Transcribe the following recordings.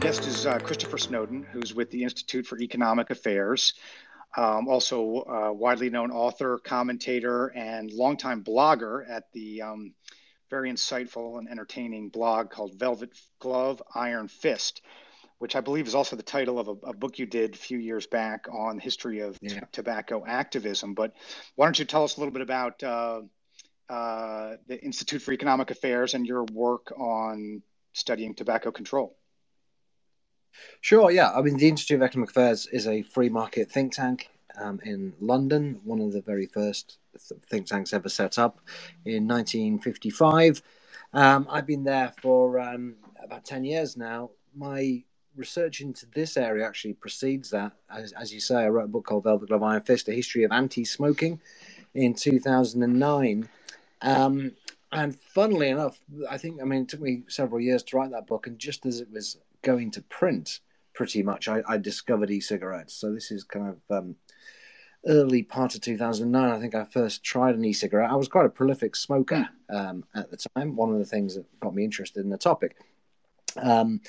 guest is uh, Christopher Snowdon, who's with the Institute for Economic Affairs. Um, also, a widely known author, commentator, and longtime blogger at the um, very insightful and entertaining blog called Velvet Glove Iron Fist, which I believe is also the title of a, a book you did a few years back on the history of yeah. t- tobacco activism. But why don't you tell us a little bit about uh, uh, the Institute for Economic Affairs and your work on studying tobacco control? Sure, yeah. I mean, the Institute of Economic Affairs is a free market think tank um, in London, one of the very first think tanks ever set up in 1955. Um, I've been there for um, about 10 years now. My research into this area actually precedes that. As, as, you say, I wrote a book called Velvet Glove Iron Fist, A History of Anti-Smoking in 2009. Um, and funnily enough, I think, I mean, it took me several years to write that book. And just as it was going to print, pretty much, I, I discovered e-cigarettes. So this is kind of um, early part of 2009. I think I first tried an e-cigarette. I was quite a prolific smoker um, at the time. One of the things that got me interested in the topic. Um,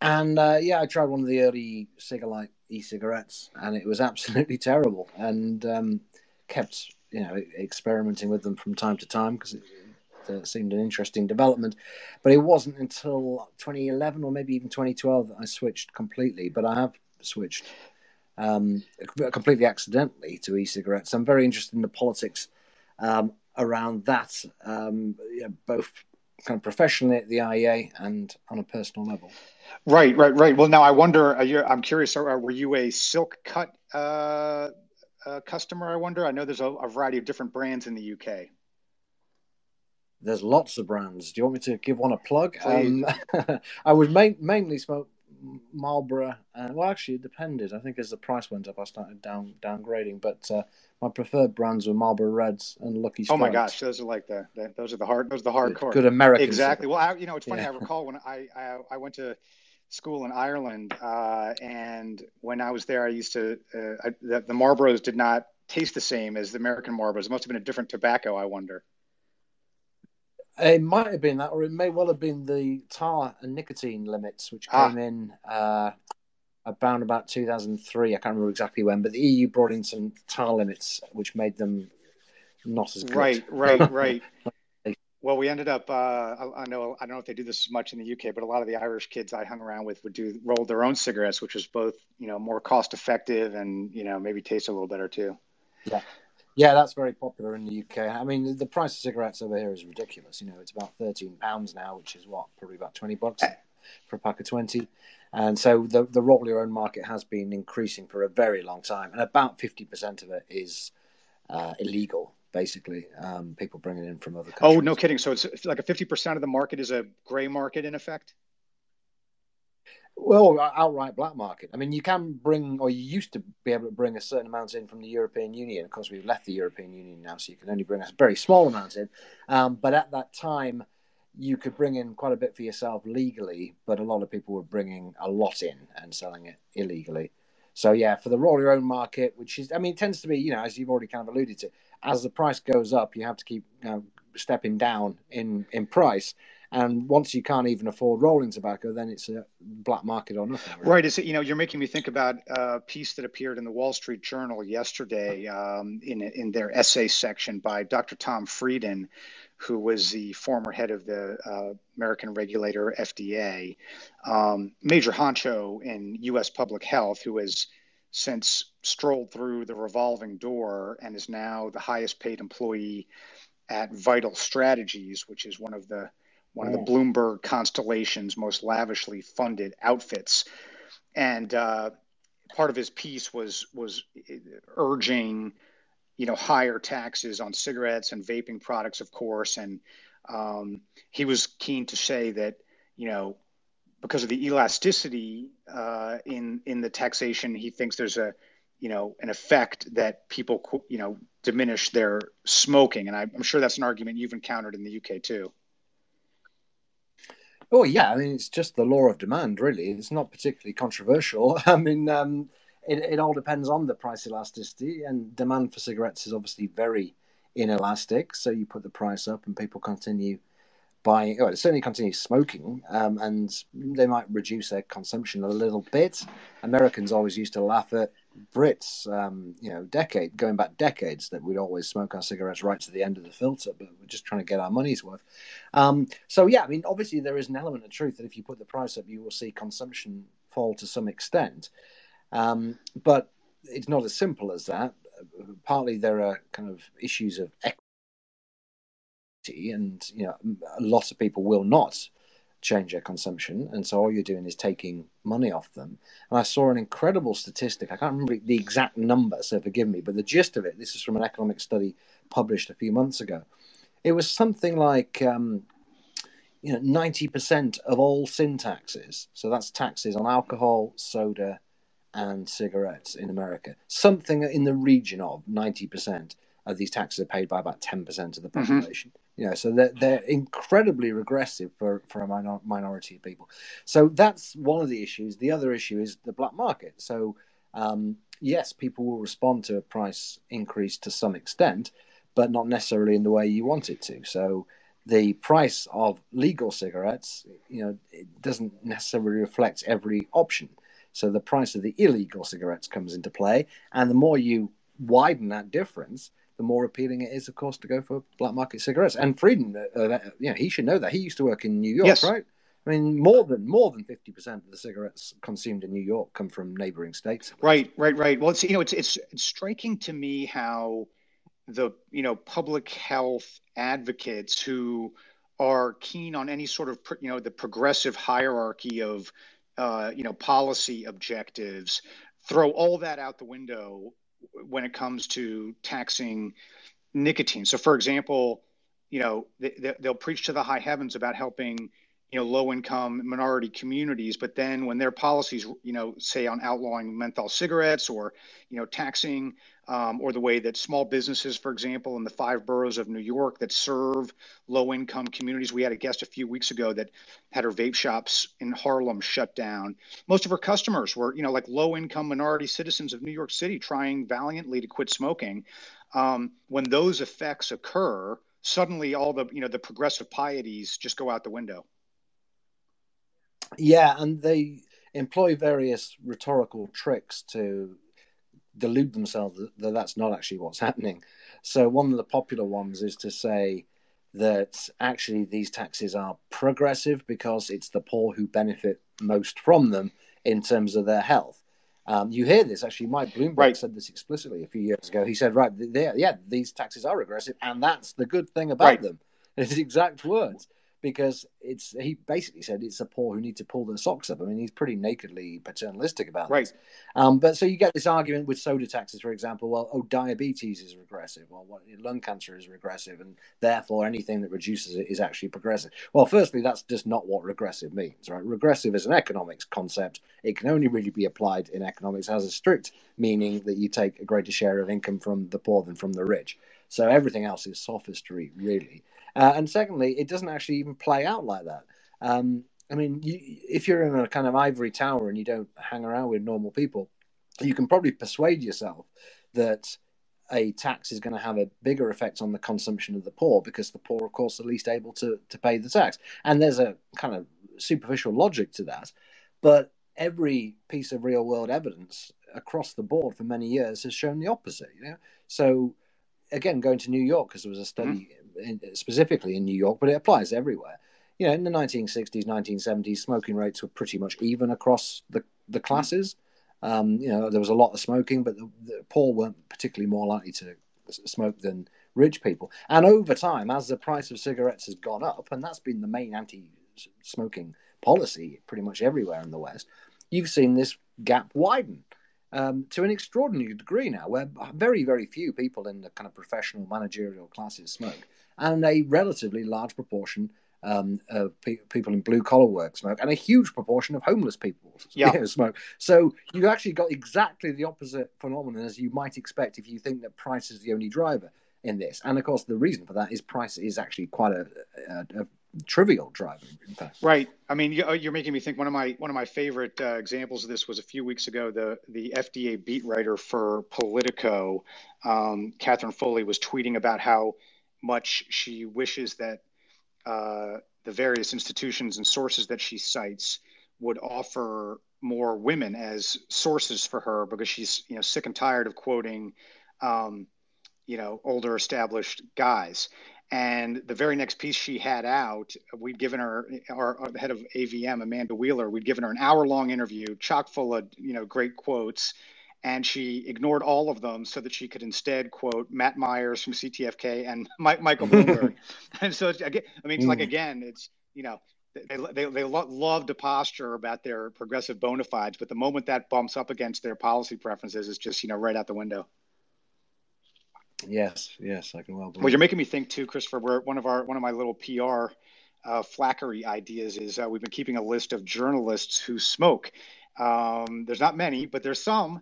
and uh, yeah, I tried one of the early Cigalite e-cigarettes, and it was absolutely terrible. And um, kept you know experimenting with them from time to time because it, uh, seemed an interesting development. But it wasn't until 2011 or maybe even 2012 that I switched completely. But I have switched um, completely accidentally to e-cigarettes. I'm very interested in the politics um, around that, um, both kind of professionally at the IEA and on a personal level. Right, right, right. Well, now I wonder. I'm curious. Were you a silk cut uh, uh, customer? I wonder. I know there's a, a variety of different brands in the UK. There's lots of brands. Do you want me to give one a plug? Um, I would main, mainly smoke Marlboro. Uh, well, actually, it depended. I think as the price went up, I started down downgrading. But uh, my preferred brands were Marlboro Reds and Lucky Strikes. Oh my gosh, those are like the, the those are the hard those are the hardcore. Good, good American. Exactly. Well, I, you know, it's funny. Yeah. I recall when I, I, I went to school in Ireland, uh, and when I was there, I used to uh, I, the, the Marlboros did not taste the same as the American Marlboros. It must have been a different tobacco. I wonder. It might have been that, or it may well have been the tar and nicotine limits, which ah. came in uh, around about 2003. I can't remember exactly when, but the EU brought in some tar limits, which made them not as good. Right, right, right. well, we ended up. Uh, I, I, know. I don't know if they do this as much in the UK, but a lot of the Irish kids I hung around with would do roll their own cigarettes, which was both you know more cost effective and you know maybe taste a little better too. Yeah. Yeah, that's very popular in the UK. I mean, the price of cigarettes over here is ridiculous. You know, it's about thirteen pounds now, which is what probably about twenty bucks for a pack of twenty. And so the the roll your own market has been increasing for a very long time, and about fifty percent of it is uh, illegal. Basically, um, people bringing in from other countries. Oh, no kidding! So it's like a fifty percent of the market is a gray market in effect. Well, outright black market. I mean, you can bring, or you used to be able to bring a certain amount in from the European Union. Of course, we've left the European Union now, so you can only bring a very small amount in. Um, but at that time, you could bring in quite a bit for yourself legally, but a lot of people were bringing a lot in and selling it illegally. So yeah, for the roll your own market, which is, I mean, it tends to be, you know, as you've already kind of alluded to, as the price goes up, you have to keep you know, stepping down in in price. And once you can't even afford rolling tobacco, then it's a black market or nothing. Really. Right. Is it, you know, you're making me think about a piece that appeared in the Wall Street Journal yesterday um, in, in their essay section by Dr. Tom Frieden, who was the former head of the uh, American regulator FDA, um, major honcho in U.S. public health, who has since strolled through the revolving door and is now the highest paid employee at Vital Strategies, which is one of the one of the Bloomberg Constellation's most lavishly funded outfits, and uh, part of his piece was was urging, you know, higher taxes on cigarettes and vaping products, of course, and um, he was keen to say that you know because of the elasticity uh, in in the taxation, he thinks there's a you know an effect that people you know diminish their smoking, and I'm sure that's an argument you've encountered in the UK too. Oh yeah, I mean it's just the law of demand, really. It's not particularly controversial. I mean, um, it, it all depends on the price elasticity, and demand for cigarettes is obviously very inelastic. So you put the price up, and people continue buying, well, certainly continue smoking, um, and they might reduce their consumption a little bit. Americans always used to laugh at Brits, um, you know, decade going back decades that we'd always smoke our cigarettes right to the end of the filter, but we're just trying to get our money's worth. Um, so yeah, I mean, obviously there is an element of truth that if you put the price up, you will see consumption fall to some extent, um, but it's not as simple as that. Partly there are kind of issues of equity, and you know, a lot of people will not change their consumption, and so all you're doing is taking money off them. And I saw an incredible statistic. I can't remember the exact number, so forgive me, but the gist of it. This is from an economic study published a few months ago. It was something like. Um, you know, ninety percent of all sin taxes. So that's taxes on alcohol, soda, and cigarettes in America. Something in the region of 90% of these taxes are paid by about 10% of the mm-hmm. population. Mm-hmm. You know, so they're, they're incredibly regressive for, for a minor, minority of people. So that's one of the issues. The other issue is the black market. So, um, yes, people will respond to a price increase to some extent, but not necessarily in the way you want it to. So, the price of legal cigarettes, you know, it doesn't necessarily reflect every option. So the price of the illegal cigarettes comes into play, and the more you widen that difference, the more appealing it is, of course, to go for black market cigarettes. And Frieden, uh, uh, you know, he should know that. He used to work in New York, yes. right? I mean, more than more than fifty percent of the cigarettes consumed in New York come from neighboring states. Right, right, right. Well, it's you know, it's it's, it's striking to me how the you know public health advocates who are keen on any sort of you know the progressive hierarchy of uh, you know, policy objectives, throw all that out the window when it comes to taxing nicotine. So, for example, you know, they, will preach to the high heavens about helping, you know, low income minority communities, but then when their policies, you know, say on outlawing menthol cigarettes or, you know, taxing um, or the way that small businesses, for example, in the five boroughs of New York that serve low income communities. We had a guest a few weeks ago that had her vape shops in Harlem shut down. Most of her customers were, you know, like low income minority citizens of New York City trying valiantly to quit smoking. Um, when those effects occur, suddenly all the, you know, the progressive pieties just go out the window. Yeah, and they employ various rhetorical tricks to delude themselves that that's not actually what's happening. So one of the popular ones is to say that actually these taxes are progressive because it's the poor who benefit most from them in terms of their health. Um, you hear this actually. Mike Bloomberg right. said this explicitly a few years ago. He said, "Right, yeah, these taxes are regressive, and that's the good thing about right. them." His exact words because it's he basically said it's the poor who need to pull their socks up. I mean, he's pretty nakedly paternalistic about right. This. Um, but so you get this argument with soda taxes, for example. Well, oh, diabetes is regressive. Well, what, lung cancer is regressive, and therefore anything that reduces it is actually progressive. Well, firstly, that's just not what regressive means, right? Regressive is an economics concept. It can only really be applied in economics as a strict meaning that you take a greater share of income from the poor than from the rich. So everything else is sophistry, really. Uh, and secondly, it doesn't actually even play out like that. Um, I mean, you, if you're in a kind of ivory tower and you don't hang around with normal people, you can probably persuade yourself that a tax is going to have a bigger effect on the consumption of the poor because the poor, of course, are least able to, to pay the tax. And there's a kind of superficial logic to that. But every piece of real world evidence across the board for many years has shown the opposite. You know, so again, going to New York because there was a study mm-hmm specifically in New York, but it applies everywhere. You know, in the 1960s, 1970s, smoking rates were pretty much even across the, the classes. Um, you know, there was a lot of smoking, but the, the poor weren't particularly more likely to smoke than rich people. And over time, as the price of cigarettes has gone up, and that's been the main anti-smoking policy pretty much everywhere in the West, you've seen this gap widen um, to an extraordinary degree now, where very, very few people in the kind of professional managerial classes smoke and a relatively large proportion um, of pe- people in blue collar work smoke, and a huge proportion of homeless people yeah. you know, smoke. So you actually got exactly the opposite phenomenon as you might expect if you think that price is the only driver in this. And of course, the reason for that is price is actually quite a, a, a trivial driver. In fact, right. I mean, you're making me think. One of my one of my favorite uh, examples of this was a few weeks ago. The the FDA beat writer for Politico, um, Katherine Foley, was tweeting about how much she wishes that uh, the various institutions and sources that she cites would offer more women as sources for her because she's you know sick and tired of quoting um, you know older established guys. And the very next piece she had out we'd given her our, our head of avm amanda wheeler we'd given her an hour long interview chock full of you know great quotes and she ignored all of them so that she could instead quote Matt Myers from CTFK and Mike, Michael Bloomberg. and so, it's, I mean, it's mm. like again, it's you know, they they, they love to posture about their progressive bona fides, but the moment that bumps up against their policy preferences, is just you know right out the window. Yes, yes, I can well. Believe. Well, you're making me think too, Christopher. Where one of our one of my little PR uh, flackery ideas is uh, we've been keeping a list of journalists who smoke. Um, there's not many, but there's some,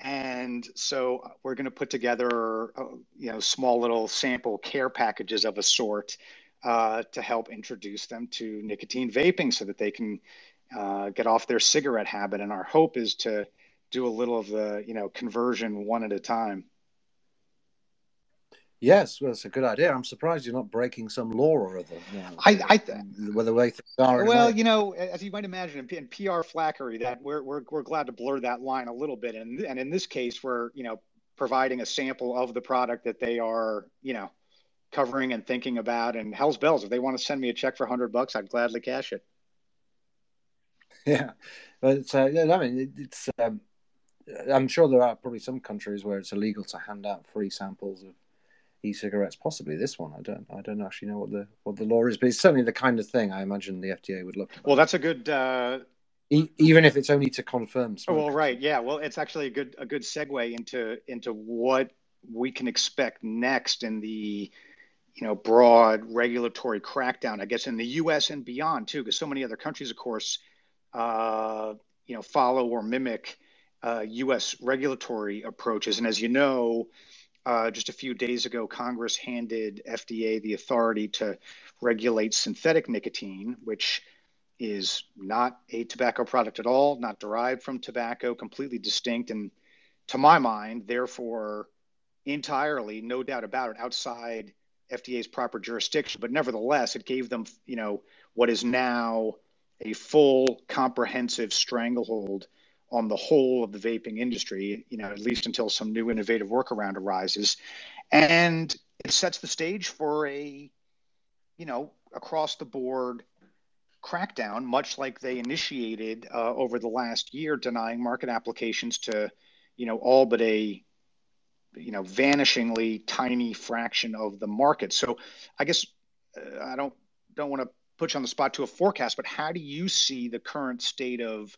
and so uh, we're going to put together uh, you know small little sample care packages of a sort uh, to help introduce them to nicotine vaping so that they can uh, get off their cigarette habit. And our hope is to do a little of the, you know, conversion one at a time. Yes, well, it's a good idea. I'm surprised you're not breaking some law or other. You know, I, I whether way things are. Well, you know, as you might imagine, in, in PR flackery, that we're, we're we're glad to blur that line a little bit, and and in this case, we're you know providing a sample of the product that they are you know covering and thinking about. And hell's bells, if they want to send me a check for hundred bucks, I'd gladly cash it. Yeah, but uh, I mean, it's. Um, I'm sure there are probably some countries where it's illegal to hand out free samples of e-cigarettes. Possibly this one. I don't. I don't actually know what the what the law is, but it's certainly the kind of thing I imagine the FDA would look. At. Well, that's a good. Uh... E- even if it's only to confirm. Oh, well, right, yeah. Well, it's actually a good a good segue into into what we can expect next in the you know, broad regulatory crackdown, I guess, in the U.S. and beyond too, because so many other countries, of course, uh, you know, follow or mimic uh, U.S. regulatory approaches. And as you know, uh, just a few days ago, Congress handed FDA the authority to regulate synthetic nicotine, which is not a tobacco product at all, not derived from tobacco, completely distinct, and to my mind, therefore, entirely, no doubt about it, outside FDA's proper jurisdiction, but nevertheless, it gave them, you know, what is now a full, comprehensive stranglehold on the whole of the vaping industry, you know, at least until some new innovative workaround arises. And it sets the stage for a, you know, across the board crackdown, much like they initiated uh, over the last year, denying market applications to, you know, all but a you know vanishingly tiny fraction of the market. So I guess uh, I don't don't want to put you on the spot to a forecast, but how do you see the current state of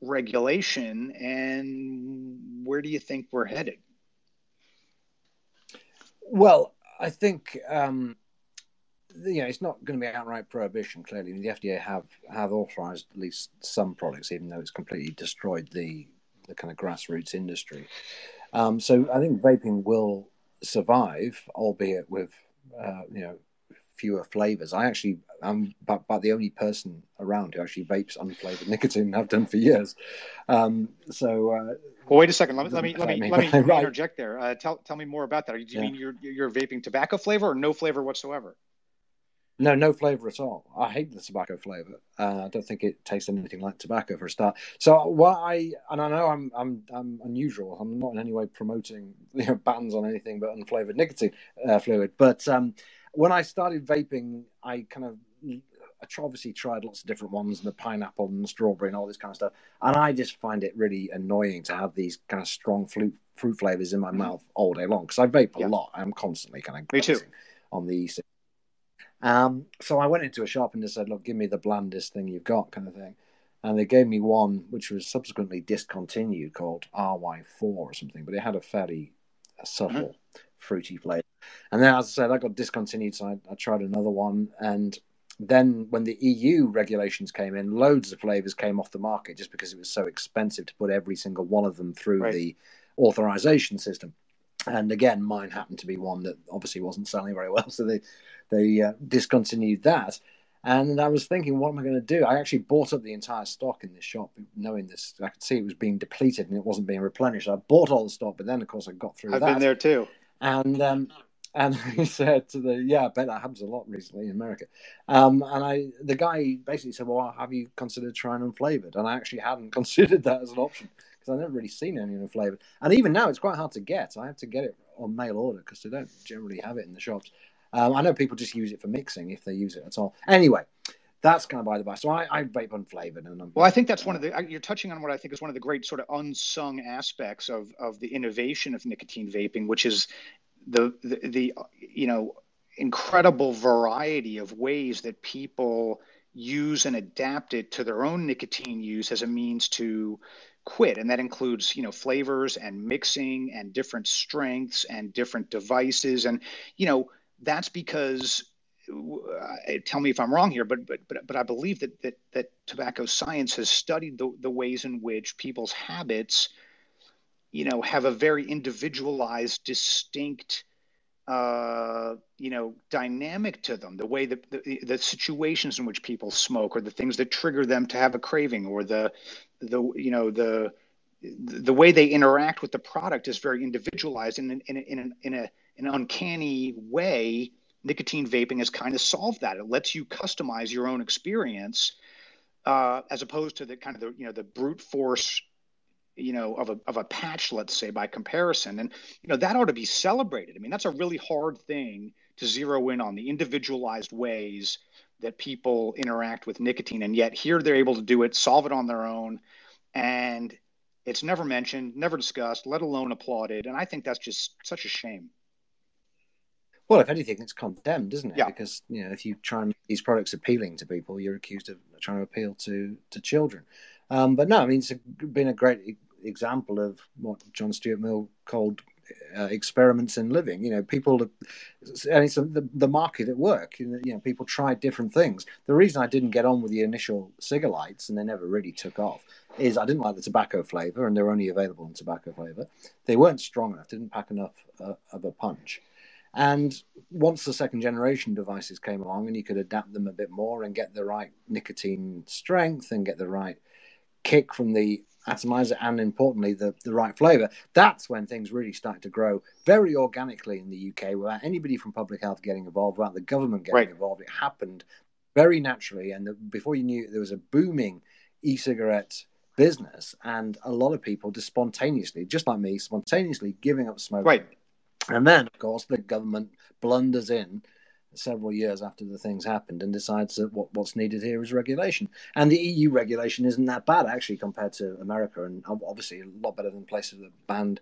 regulation and where do you think we're headed? Well, I think um, you know it's not going to be outright prohibition. Clearly, the FDA have have authorized at least some products, even though it's completely destroyed the the kind of grassroots industry. Um, so I think vaping will survive, albeit with uh, you know fewer flavors. I actually am about, about, the only person around who actually vapes unflavored nicotine. I've done for years. Um, so. Uh, well, wait a second. Let me let me let me, let me, me interject there. Uh, tell tell me more about that. Do you yeah. mean you're you're vaping tobacco flavor or no flavor whatsoever? No, no flavor at all. I hate the tobacco flavor. Uh, I don't think it tastes anything like tobacco for a start. So what I and I know I'm I'm I'm unusual. I'm not in any way promoting you know, bans on anything but unflavored nicotine uh, fluid. But um, when I started vaping, I kind of I obviously tried lots of different ones, the pineapple and the strawberry and all this kind of stuff. And I just find it really annoying to have these kind of strong fruit fruit flavors in my mm-hmm. mouth all day long because I vape yeah. a lot. I'm constantly kind of me too on the um, so I went into a shop and just said, "Look, give me the blandest thing you've got," kind of thing. And they gave me one which was subsequently discontinued called RY4 or something, but it had a fairly subtle mm-hmm. fruity flavor. And then, as I said, I got discontinued, so I, I tried another one. And then when the EU regulations came in, loads of flavors came off the market just because it was so expensive to put every single one of them through right. the authorization system. And again, mine happened to be one that obviously wasn't selling very well, so they they uh, discontinued that. And I was thinking, what am I going to do? I actually bought up the entire stock in this shop, knowing this. I could see it was being depleted and it wasn't being replenished. I bought all the stock, but then, of course, I got through I've that. been there too. And um, and he said to the yeah, I bet that happens a lot recently in America. Um, and I the guy basically said, well, have you considered trying unflavored? And I actually hadn't considered that as an option because I've never really seen any unflavored. And even now, it's quite hard to get. I have to get it on mail order because they don't generally have it in the shops. Um, I know people just use it for mixing if they use it at all. Anyway, that's kind of by the by. So I, I vape unflavored, and I'm, well, I think that's one of the you're touching on what I think is one of the great sort of unsung aspects of of the innovation of nicotine vaping, which is the the, you know incredible variety of ways that people use and adapt it to their own nicotine use as a means to quit. And that includes you know flavors and mixing and different strengths and different devices. And you know that's because uh, tell me if I'm wrong here, but but but but I believe that that that tobacco science has studied the, the ways in which people's habits, you know, have a very individualized, distinct, uh, you know, dynamic to them. The way that the, the situations in which people smoke, or the things that trigger them to have a craving, or the the you know the the way they interact with the product is very individualized in in in, in, in a an uncanny way nicotine vaping has kind of solved that. It lets you customize your own experience uh, as opposed to the kind of the you know the brute force you know of a of a patch let's say by comparison and you know that ought to be celebrated i mean that's a really hard thing to zero in on the individualized ways that people interact with nicotine and yet here they're able to do it solve it on their own and it's never mentioned never discussed let alone applauded and i think that's just such a shame well, if anything, it's condemned, isn't it? Yeah. Because you know, if you try and make these products appealing to people, you're accused of trying to appeal to to children. Um, but no, I mean, it's a, been a great example of what John Stuart Mill called uh, experiments in living. You know, people, and it's the, the market at work. You know, people tried different things. The reason I didn't get on with the initial cigarettes, and they never really took off, is I didn't like the tobacco flavor, and they're only available in tobacco flavor. They weren't strong enough, didn't pack enough uh, of a punch. And once the second generation devices came along and you could adapt them a bit more and get the right nicotine strength and get the right kick from the atomizer and importantly the, the right flavor, that's when things really started to grow very organically in the UK without anybody from public health getting involved, without the government getting right. involved. It happened very naturally. And the, before you knew it, there was a booming e cigarette business and a lot of people just spontaneously, just like me, spontaneously giving up smoking. Right and then, of course, the government blunders in several years after the things happened and decides that what, what's needed here is regulation. And the EU regulation isn't that bad, actually, compared to America, and obviously a lot better than places that banned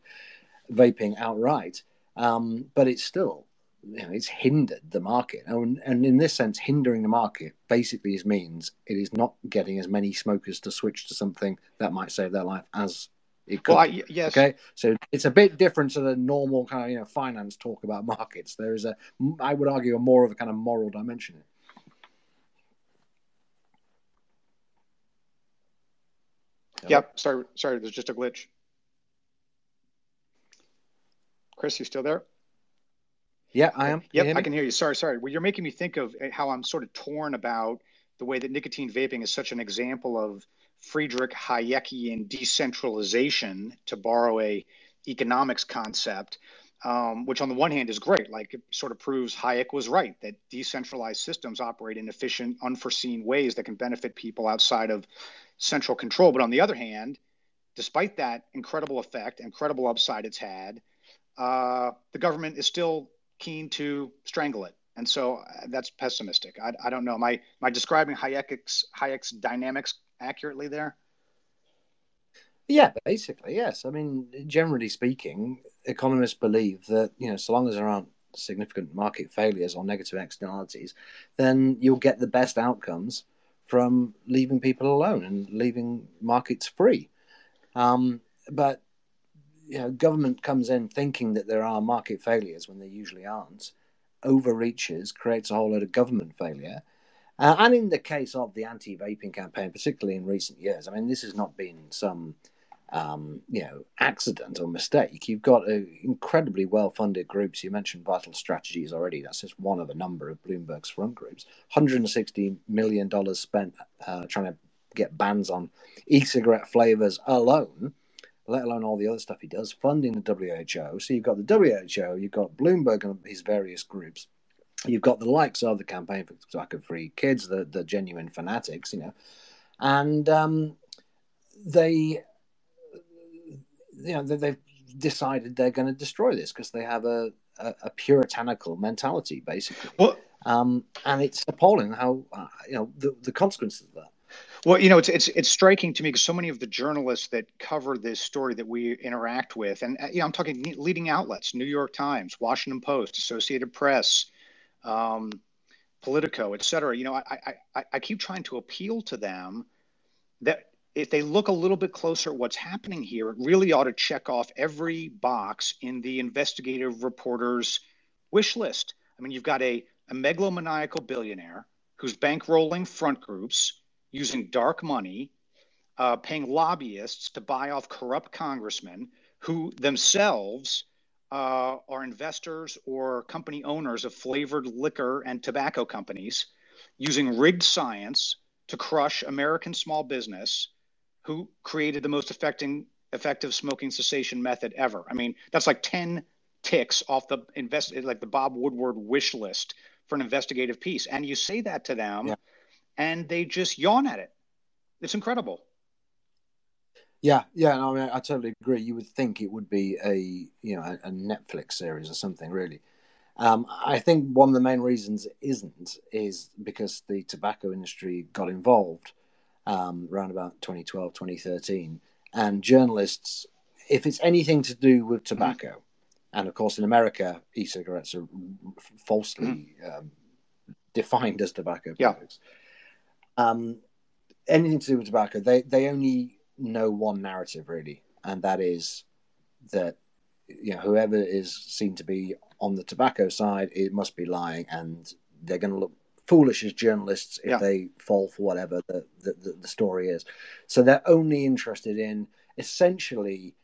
vaping outright. Um, but it's still, you know, it's hindered the market. And, and in this sense, hindering the market basically means it is not getting as many smokers to switch to something that might save their life as it could. Well, I, yes. Okay, so it's a bit different to the normal kind of you know finance talk about markets. There is a, I would argue, a more of a kind of moral dimension. Yep. Sorry, sorry. There's just a glitch. Chris, you still there? Yeah, I am. Can yep, I can hear you. Sorry, sorry. Well, you're making me think of eh, how I'm sort of torn about the way that nicotine vaping is such an example of Friedrich Hayekian decentralization, to borrow a economics concept, um, which on the one hand is great, like it sort of proves Hayek was right that decentralized systems operate in efficient, unforeseen ways that can benefit people outside of central control. But on the other hand, despite that incredible effect, incredible upside it's had, uh, the government is still keen to strangle it. And so uh, that's pessimistic. I, I don't know. Am I, am I describing Hayek's, Hayek's dynamics accurately there? Yeah, basically, yes. I mean, generally speaking, economists believe that you know, so long as there aren't significant market failures or negative externalities, then you'll get the best outcomes from leaving people alone and leaving markets free. Um, but you know, government comes in thinking that there are market failures when there usually aren't, overreaches, creates a whole lot of government failure, uh, and in the case of the anti-vaping campaign, particularly in recent years, I mean, this has not been some um, you know accident or mistake. You've got uh, incredibly well-funded groups. You mentioned Vital Strategies already. That's just one of a number of Bloomberg's front groups. 160 million dollars spent uh, trying to get bans on e-cigarette flavors alone. let alone all the other stuff he does, funding the WHO. So you've got the WHO, you've got Bloomberg and his various groups. You've got the likes of the Campaign for Tobacco Free Kids, the, the genuine fanatics, you know, and um, they, you know, they've decided they're going to destroy this because they have a, a, a, puritanical mentality, basically. Well, um, and it's appalling how uh, you know the, the consequences of that. Well, you know, it's it's it's striking to me because so many of the journalists that cover this story that we interact with, and uh, you know, I'm talking leading outlets: New York Times, Washington Post, Associated Press, um, Politico, et cetera. You know, I, I I keep trying to appeal to them that if they look a little bit closer at what's happening here, it really ought to check off every box in the investigative reporter's wish list. I mean, you've got a, a megalomaniacal billionaire who's bankrolling front groups using dark money, uh, paying lobbyists to buy off corrupt congressmen who themselves uh, are investors or company owners of flavored liquor and tobacco companies, using rigged science to crush American small business, who created the most effective, effective smoking cessation method ever. I mean, that's like 10 ticks off the invest like the Bob Woodward wish list for an investigative piece. And you say that to them. Yeah and they just yawn at it. It's incredible. Yeah, yeah, no, I mean, I totally agree. You would think it would be a you know a, Netflix series or something, really. Um, I think one of the main reasons it isn't is because the tobacco industry got involved um, around about 2012, 2013, and journalists, if it's anything to do with tobacco, mm-hmm. and of course in America, e-cigarettes are falsely mm-hmm. um, defined as tobacco products. Yeah um, anything to do with tobacco, they they only know one narrative really, and that is that you know whoever is seen to be on the tobacco side, it must be lying, and they're going to look foolish as journalists if yeah. they fall for whatever the, the, the, story is. So they're only interested in essentially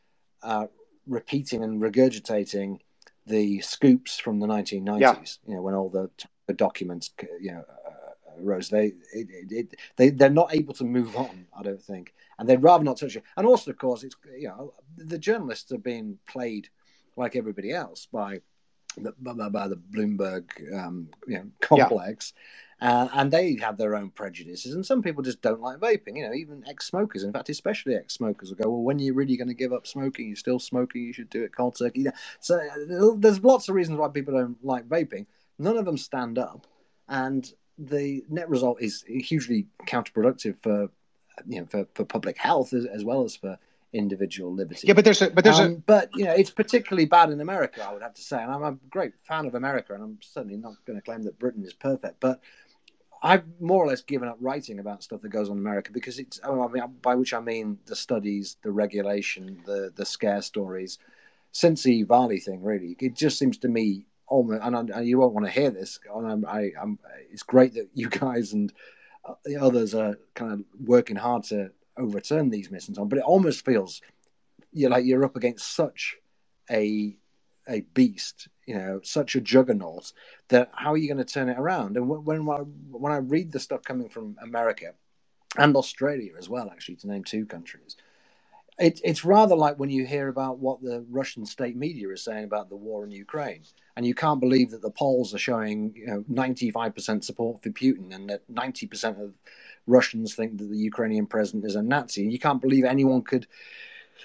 uh, repeating and regurgitating the scoops from the 1990s. Yeah. You know when all the, the documents you know Rose. They it, it, they they're not able to move on. I don't think, and they'd rather not touch it. And also, of course, it's you know the journalists are being played like everybody else by the by the Bloomberg um, you know complex. Yeah. Uh, and they have their own prejudices, and some people just don't like vaping. You know, even ex-smokers. In fact, especially ex-smokers will go, "Well, when are you really going to give up smoking? You're still smoking. You should do it cold turkey." So uh, there's lots of reasons why people don't like vaping. None of them stand up, and the net result is hugely counterproductive for you know for, for public health as, as well as for individual liberty. Yeah, but there's a but there's um, a but you know it's particularly bad in America. I would have to say, and I'm a great fan of America, and I'm certainly not going to claim that Britain is perfect, but. I've more or less given up writing about stuff that goes on in America because it's I mean, by which I mean the studies, the regulation, the the scare stories. Since the EVALI thing, really, it just seems to me almost, and, I, and you won't want to hear this. I'm, I, am it's great that you guys and the others are kind of working hard to overturn these missions on, but it almost feels you're like you're up against such a a beast, you know, such a juggernaut that how are you going to turn it around? And when when I, when I read the stuff coming from America and Australia as well, actually, to name two countries, it, it's rather like when you hear about what the Russian state media is saying about the war in Ukraine, and you can't believe that the polls are showing you know 95% support for Putin, and that 90% of Russians think that the Ukrainian president is a Nazi, and you can't believe anyone could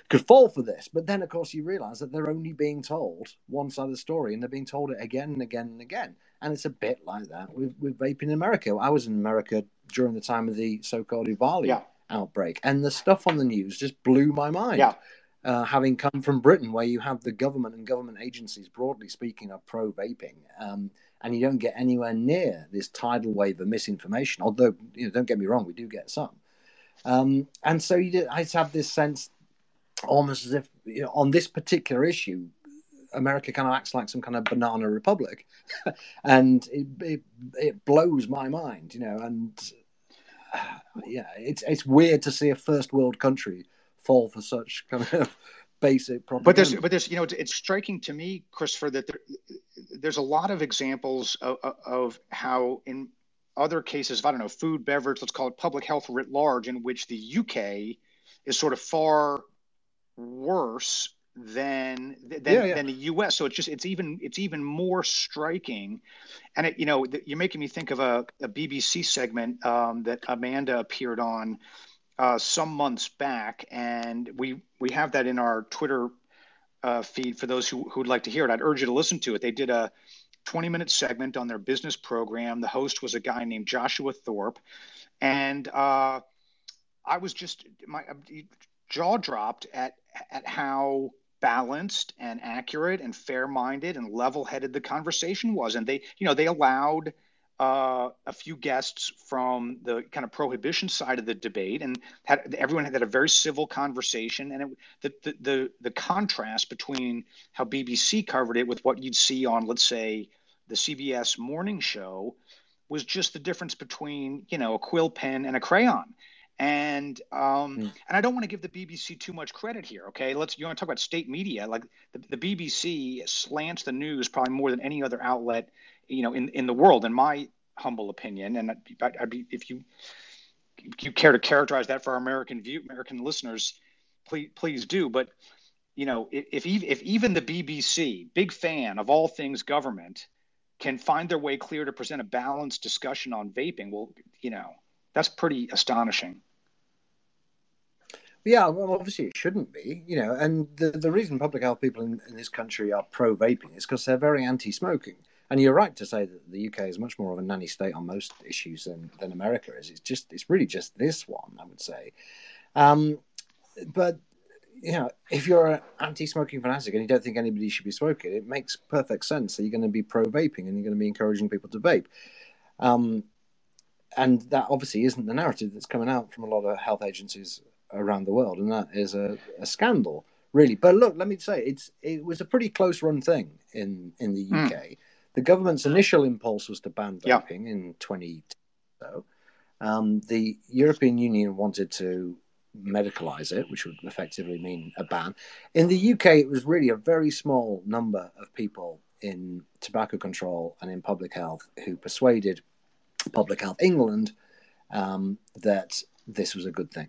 could fall for this. But then, of course, you realise that they're only being told one side of the story, and they're being told it again and again and again. And it's a bit like that with, with vaping in America. I was in America during the time of the so-called EVALI. Yeah outbreak, and the stuff on the news just blew my mind. Yeah. Uh, having come from Britain, where you have the government and government agencies, broadly speaking, are pro vaping, um, and you don't get anywhere near this tidal wave of misinformation. Although, you know, don't get me wrong, we do get some. Um, and so you did, I just have this sense, almost as if you know, on this particular issue, America kind of acts like some kind of banana republic, and it, it, it blows my mind, you know. And yeah, it's it's weird to see a first world country fall for such kind of basic propaganda. But there's but there's you know it's, it's striking to me, Christopher, that there, there's a lot of examples of, of how in other cases of I don't know food, beverage, let's call it public health writ large, in which the UK is sort of far worse than than, yeah, yeah. than the U.S. So it's just it's even it's even more striking, and it, you know you're making me think of a, a BBC segment um, that Amanda appeared on uh, some months back, and we we have that in our Twitter uh, feed for those who who'd like to hear it. I'd urge you to listen to it. They did a 20 minute segment on their business program. The host was a guy named Joshua Thorpe, and uh, I was just my jaw dropped at at how balanced and accurate and fair-minded and level-headed the conversation was and they you know they allowed uh, a few guests from the kind of prohibition side of the debate and had everyone had a very civil conversation and it, the, the, the the contrast between how BBC covered it with what you'd see on let's say the CBS morning show was just the difference between you know a quill pen and a crayon and um, mm. and I don't want to give the BBC too much credit here. Okay, let's you want to talk about state media? Like the, the BBC slants the news probably more than any other outlet, you know, in in the world, in my humble opinion. And I'd, I'd be if you if you care to characterize that for our American view, American listeners, please please do. But you know, if if, if even the BBC, big fan of all things government, can find their way clear to present a balanced discussion on vaping, well, you know that's pretty astonishing. Yeah, well, obviously it shouldn't be, you know. And the the reason public health people in, in this country are pro vaping is because they're very anti-smoking. And you're right to say that the UK is much more of a nanny state on most issues than than America is. It's just it's really just this one, I would say. Um, but you know, if you're an anti-smoking fanatic and you don't think anybody should be smoking, it makes perfect sense that you're going to be pro vaping and you're going to be encouraging people to vape. Um, and that obviously isn't the narrative that's coming out from a lot of health agencies around the world, and that is a, a scandal, really. But look, let me say, it's it was a pretty close run thing in in the UK. Mm. The government's initial impulse was to ban vaping yeah. in 20. So, um, the European Union wanted to medicalize it, which would effectively mean a ban. In the UK, it was really a very small number of people in tobacco control and in public health who persuaded Public Health England um, that this was a good thing.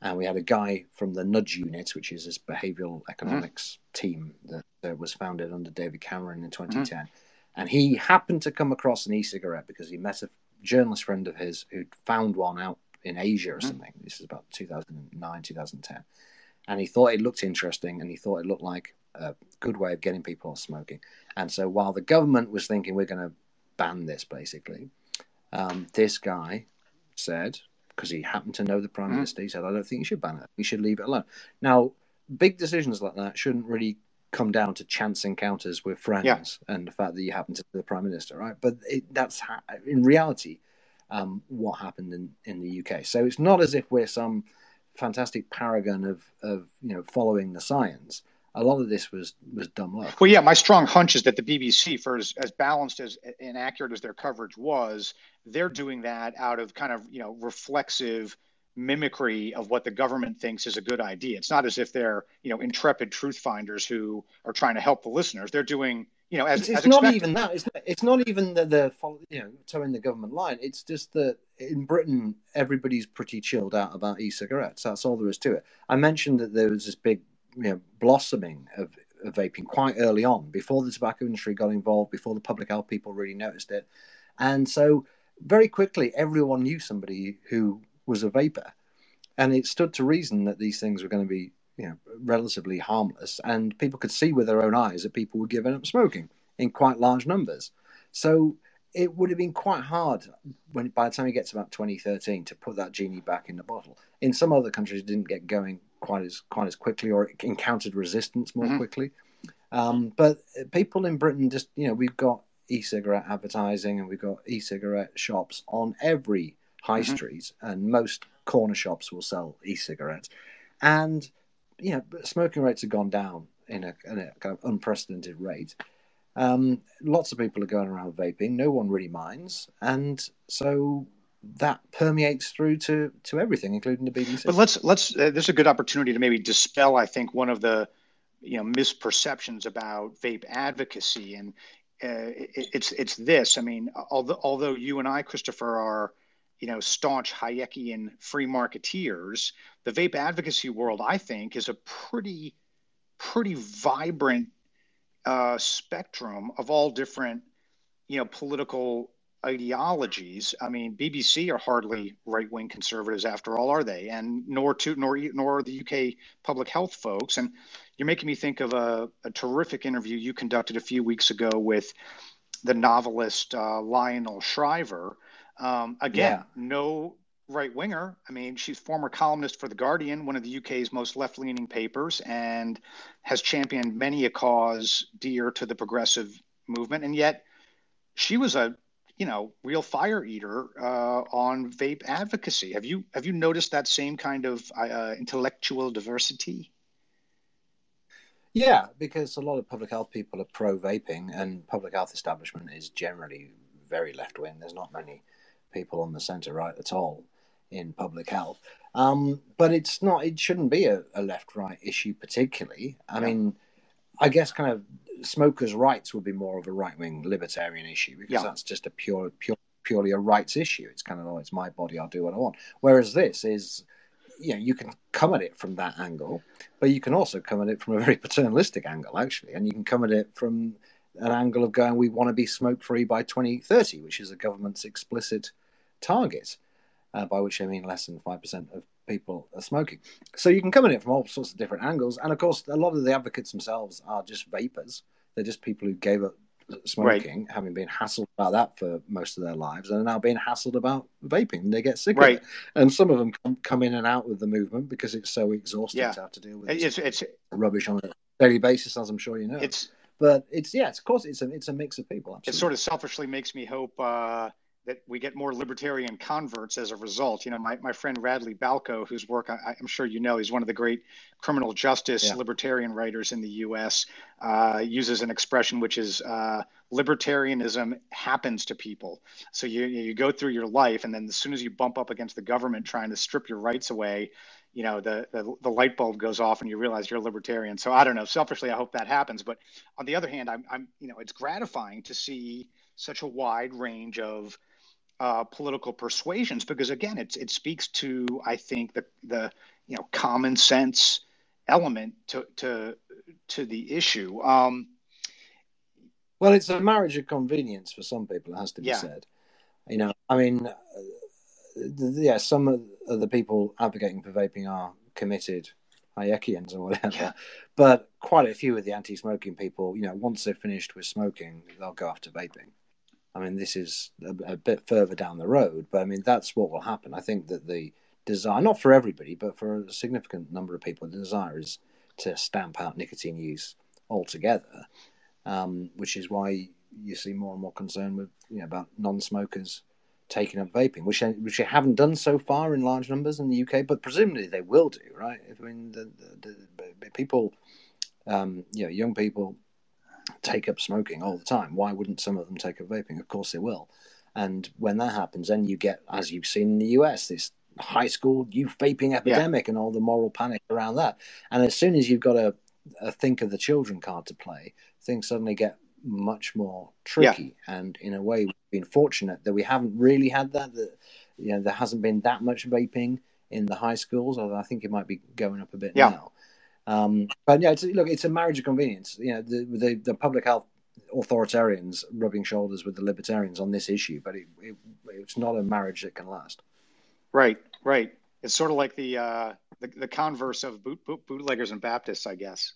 And we had a guy from the Nudge Unit, which is this behavioral economics mm-hmm. team that, that, was founded under David Cameron in 2010. Mm-hmm. And he happened to come across an e cigarette because he met a journalist friend of his who'd found one out in Asia or mm-hmm. something. This is about 2009, 2010. And he thought it looked interesting and he thought it looked like a good way of getting people off smoking. And so while the government was thinking we're going to ban this basically, um, this guy said, because he happened to know the prime mm. minister, he said, "I don't think you should ban it. We should leave it alone." Now, big decisions like that shouldn't really come down to chance encounters with friends yeah. and the fact that you happen to be the prime minister, right? But it, that's ha- in reality um, what happened in, in the UK. So it's not as if we're some fantastic paragon of, of you know following the science a lot of this was was dumb luck. Well, yeah, my strong hunch is that the BBC, for as, as balanced as and accurate as their coverage was, they're doing that out of kind of you know reflexive mimicry of what the government thinks is a good idea. It's not as if they're you know intrepid truth finders who are trying to help the listeners. They're doing you know as it's, it's as not even that. It's, it's not even the, the you know towing the government line. It's just that in Britain everybody's pretty chilled out about e-cigarettes. That's all there is to it. I mentioned that there was this big you know, blossoming of, of vaping quite early on, before the tobacco industry got involved, before the public health people really noticed it. And so very quickly, everyone knew somebody who was a vapor. And it stood to reason that these things were going to be you know, relatively harmless. And people could see with their own eyes that people were giving up smoking in quite large numbers. So it would have been quite hard when by the time you get to about 2013 to put that genie back in the bottle. In some other countries, it didn't get going quite as quite as quickly or encountered resistance more mm-hmm. quickly. Um, but people in Britain just you know we've got e-cigarette advertising and we've got e-cigarette shops on every high mm-hmm. street and most corner shops will sell e-cigarettes and you know smoking rates have gone down in a, in a kind of unprecedented rate um, lots of people are going around vaping no one really minds and so that permeates through to to everything, including the BBC. But let's let's uh, this is a good opportunity to maybe dispel, I think, one of the you know misperceptions about vape advocacy, and uh, it, it's it's this. I mean, although although you and I, Christopher, are you know, staunch Hayekian free marketeers, the vape advocacy world, I think, is a pretty, pretty vibrant uh, spectrum of all different, you know, political ideologies. I mean, BBC are hardly right-wing conservatives after all, are they? And nor to nor nor the UK public health folks. And you're making me think of a, a terrific interview you conducted a few weeks ago with the novelist uh, Lionel Shriver. Um, again, yeah. no right winger. I mean, she's former columnist for The Guardian, one of the UK's most left leaning papers, and has championed many a cause dear to the progressive movement. And yet, she was a you know real fire eater uh, on vape advocacy. Have you have you noticed that same kind of uh, intellectual diversity? Yeah, because a lot of public health people are pro vaping, and public health establishment is generally very left wing. There's not many people on the centre right at all in public health. Um, but it's not. It shouldn't be a, a left right issue particularly. I yeah. mean, I guess kind of smokers' rights would be more of a right wing libertarian issue because yeah. that's just a pure pure purely a rights issue. It's kind of oh, it's my body, I'll do what I want. Whereas this is you know you can come at it from that angle, but you can also come at it from a very paternalistic angle, actually, and you can come at it from an angle of going, we want to be smoke free by 2030, which is the government's explicit target, uh, by which I mean less than five percent of people are smoking. So you can come at it from all sorts of different angles, and of course, a lot of the advocates themselves are just vapers. They're just people who gave up smoking, right. having been hassled about that for most of their lives, and are now being hassled about vaping. They get sick right. of it, and some of them come, come in and out with the movement because it's so exhausting yeah. to have to deal with it's, it's rubbish on a daily basis, as I'm sure you know. It's but it's yeah, it's, of course it's a it's a mix of people. Absolutely. It sort of selfishly makes me hope. Uh that we get more libertarian converts as a result. You know, my, my friend Radley Balko, whose work I, am sure you know, he's one of the great criminal justice yeah. libertarian writers in the U.S., uh, uses an expression which is uh, libertarianism happens to people. So you, you go through your life, and then as soon as you bump up against the government trying to strip your rights away, you know, the, the, the light bulb goes off and you realize you're a libertarian. So I don't know. Selfishly, I hope that happens. But on the other hand, I'm, I'm you know, it's gratifying to see such a wide range of uh, political persuasions because again it's it speaks to I think the the you know common sense element to to to the issue. Um, well, it's a marriage of convenience for some people. It has to be yeah. said. You know, I mean, uh, yeah, some of the people advocating for vaping are committed Hayekians or whatever, yeah. but quite a few of the anti-smoking people, you know, once they're finished with smoking, they'll go after vaping. I mean, this is a, a, bit further down the road, but I mean, that's what will happen. I think that the desire, not for everybody, but for a significant number of people, the desire is to stamp out nicotine use altogether, um, which is why you see more and more concern with you know about non-smokers taking up vaping, which which they haven't done so far in large numbers in the UK, but presumably they will do, right? I mean, the, the, the people, um, you know, young people take up smoking all the time. Why wouldn't some of them take up vaping? Of course they will. And when that happens, then you get, as you've seen in the US, this high school youth vaping epidemic yeah. and all the moral panic around that. And as soon as you've got a, a think of the children card to play, things suddenly get much more tricky. Yeah. And in a way, we've been fortunate that we haven't really had that. That you know, there hasn't been that much vaping in the high schools, although I think it might be going up a bit yeah. now. Um, but yeah, it's, look, it's a marriage of convenience. You know, the, the, the public health authoritarians rubbing shoulders with the libertarians on this issue, but it, it, it's not a marriage that can last. Right, right. It's sort of like the uh, the, the converse of boot, boot, bootleggers and Baptists, I guess.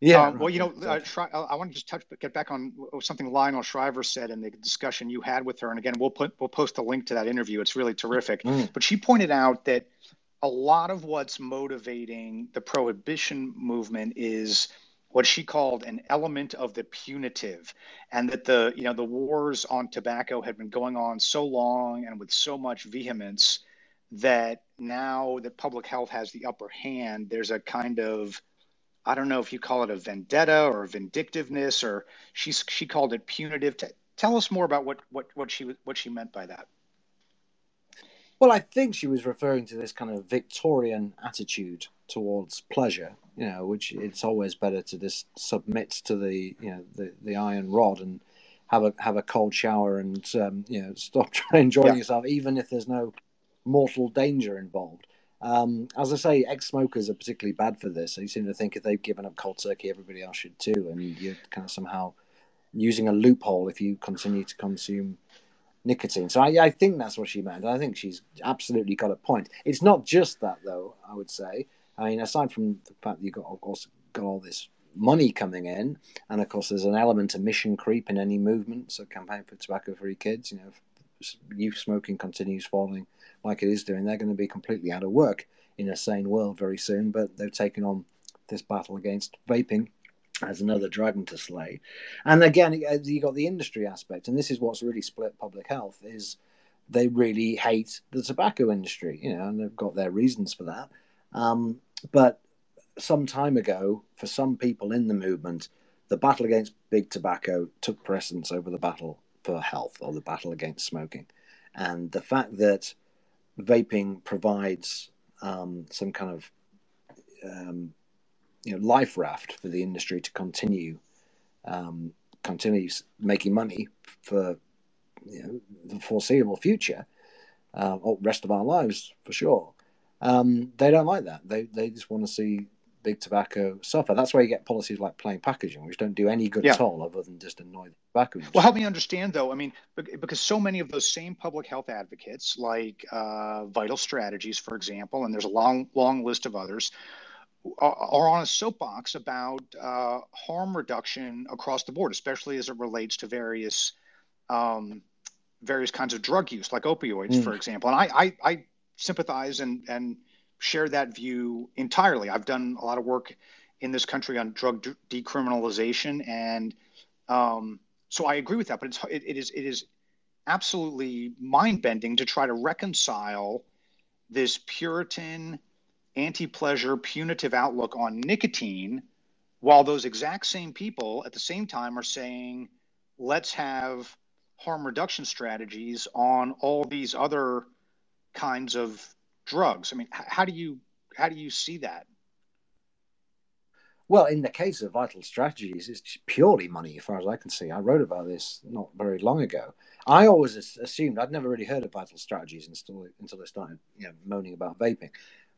Yeah. Um, well, you know, uh, I want to just touch, get back on something Lionel Shriver said in the discussion you had with her, and again, we'll put we'll post a link to that interview. It's really terrific. Mm. But she pointed out that a lot of what's motivating the prohibition movement is what she called an element of the punitive and that the you know the wars on tobacco had been going on so long and with so much vehemence that now that public health has the upper hand there's a kind of i don't know if you call it a vendetta or vindictiveness or she's she called it punitive. Tell us more about what what what she what she meant by that well, I think she was referring to this kind of Victorian attitude towards pleasure, you know, which it's always better to just submit to the, you know, the, the iron rod and have a have a cold shower and um, you know stop trying enjoying yeah. yourself, even if there's no mortal danger involved. Um, as I say, ex-smokers are particularly bad for this. They seem to think if they've given up cold turkey, everybody else should too, and you're kind of somehow using a loophole if you continue to consume nicotine. So I, I think that's what she meant. I think she's absolutely got a point. It's not just that, though. I would say. I mean, aside from the fact that you've got, of course, got all this money coming in, and of course, there's an element of mission creep in any movement. So, campaign for tobacco-free kids. You know, if youth smoking continues falling like it is doing, they're going to be completely out of work in a sane world very soon. But they've taken on this battle against vaping as another dragon to slay. And again, you got the industry aspect, and this is what's really split public health is they really hate the tobacco industry, you know, and they've got their reasons for that. Um, but some time ago, for some people in the movement, the battle against big tobacco took precedence over the battle for health or the battle against smoking. And the fact that vaping provides um, some kind of um, you know life raft for the industry to continue um, continue making money for you know, the foreseeable future uh, or rest of our lives for sure. Um, they don't like that. They they just want to see big tobacco suffer. That's why you get policies like plain packaging, which don't do any good yeah. at all other than just annoy the tobacco. Industry. Well, help me understand though. I mean, because so many of those same public health advocates, like uh, Vital Strategies, for example, and there's a long, long list of others, are on a soapbox about uh, harm reduction across the board, especially as it relates to various um, various kinds of drug use, like opioids, mm. for example. And I, I, I sympathize and and share that view entirely. I've done a lot of work in this country on drug de- decriminalization, and um, so I agree with that. But it's it, it is it is absolutely mind bending to try to reconcile this Puritan, anti pleasure, punitive outlook on nicotine, while those exact same people at the same time are saying, let's have harm reduction strategies on all these other kinds of drugs. I mean, how do you how do you see that? Well, in the case of vital strategies, it's purely money, as far as I can see. I wrote about this not very long ago. I always assumed I'd never really heard of vital strategies until until they started, you know, moaning about vaping.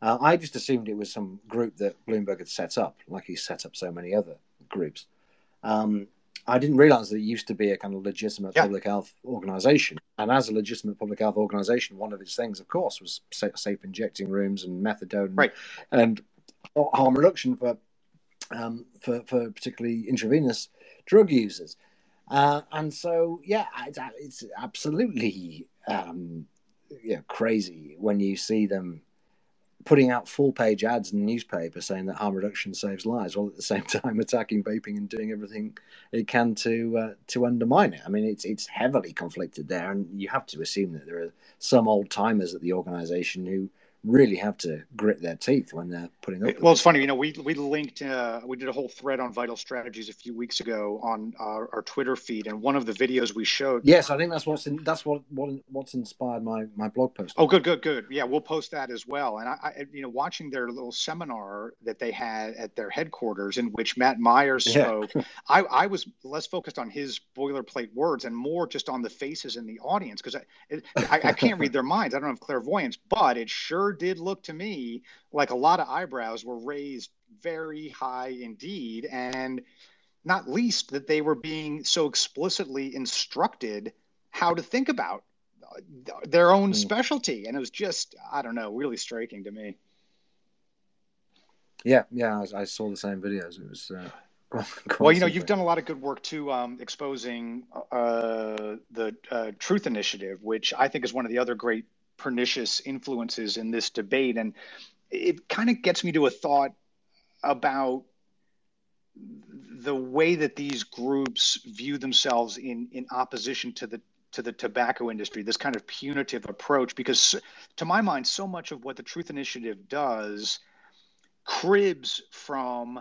Uh, I just assumed it was some group that Bloomberg had set up, like he set up so many other groups. Um, I didn't realize that it used to be a kind of legitimate yeah. public health organization. And as a legitimate public health organization, one of its things, of course, was safe injecting rooms and methadone right. and harm reduction for, um, for, for particularly intravenous drug users. Uh, and so, yeah, it's, it's absolutely um, yeah, crazy when you see them putting out full page ads in the newspaper saying that harm reduction saves lives, while at the same time attacking vaping and doing everything it can to uh, to undermine it. I mean, it's it's heavily conflicted there, and you have to assume that there are some old timers at the organisation who really have to grit their teeth when they're putting up. Well, it's funny, you know, we we linked, uh, we did a whole thread on vital strategies a few weeks ago on our, our, Twitter feed, and one of the videos we showed. Yes, I think that's what's in, that's what, what what's inspired my my blog post. Oh, good, good, good. Yeah, we'll post that as well. And I, I you know, watching their little seminar that they had at their headquarters, in which Matt Myers spoke, yeah. I I was less focused on his boilerplate words and more just on the faces in the audience because I, I I can't read their minds. I don't have clairvoyance, but it sure did look to me like a lot of eyebrows were raised very high indeed. And not least that they were being so explicitly instructed how to think about their own mm. specialty. And it was just, I don't know, really striking to me. Yeah, yeah, I, I saw the same videos. It was. Uh well, you know, you've done a lot of good work too, um, exposing uh, the uh, Truth Initiative, which I think is one of the other great pernicious influences in this debate. And it kind of gets me to a thought about the way that these groups view themselves in, in opposition to the to the tobacco industry, this kind of punitive approach, because to my mind, so much of what the Truth Initiative does cribs from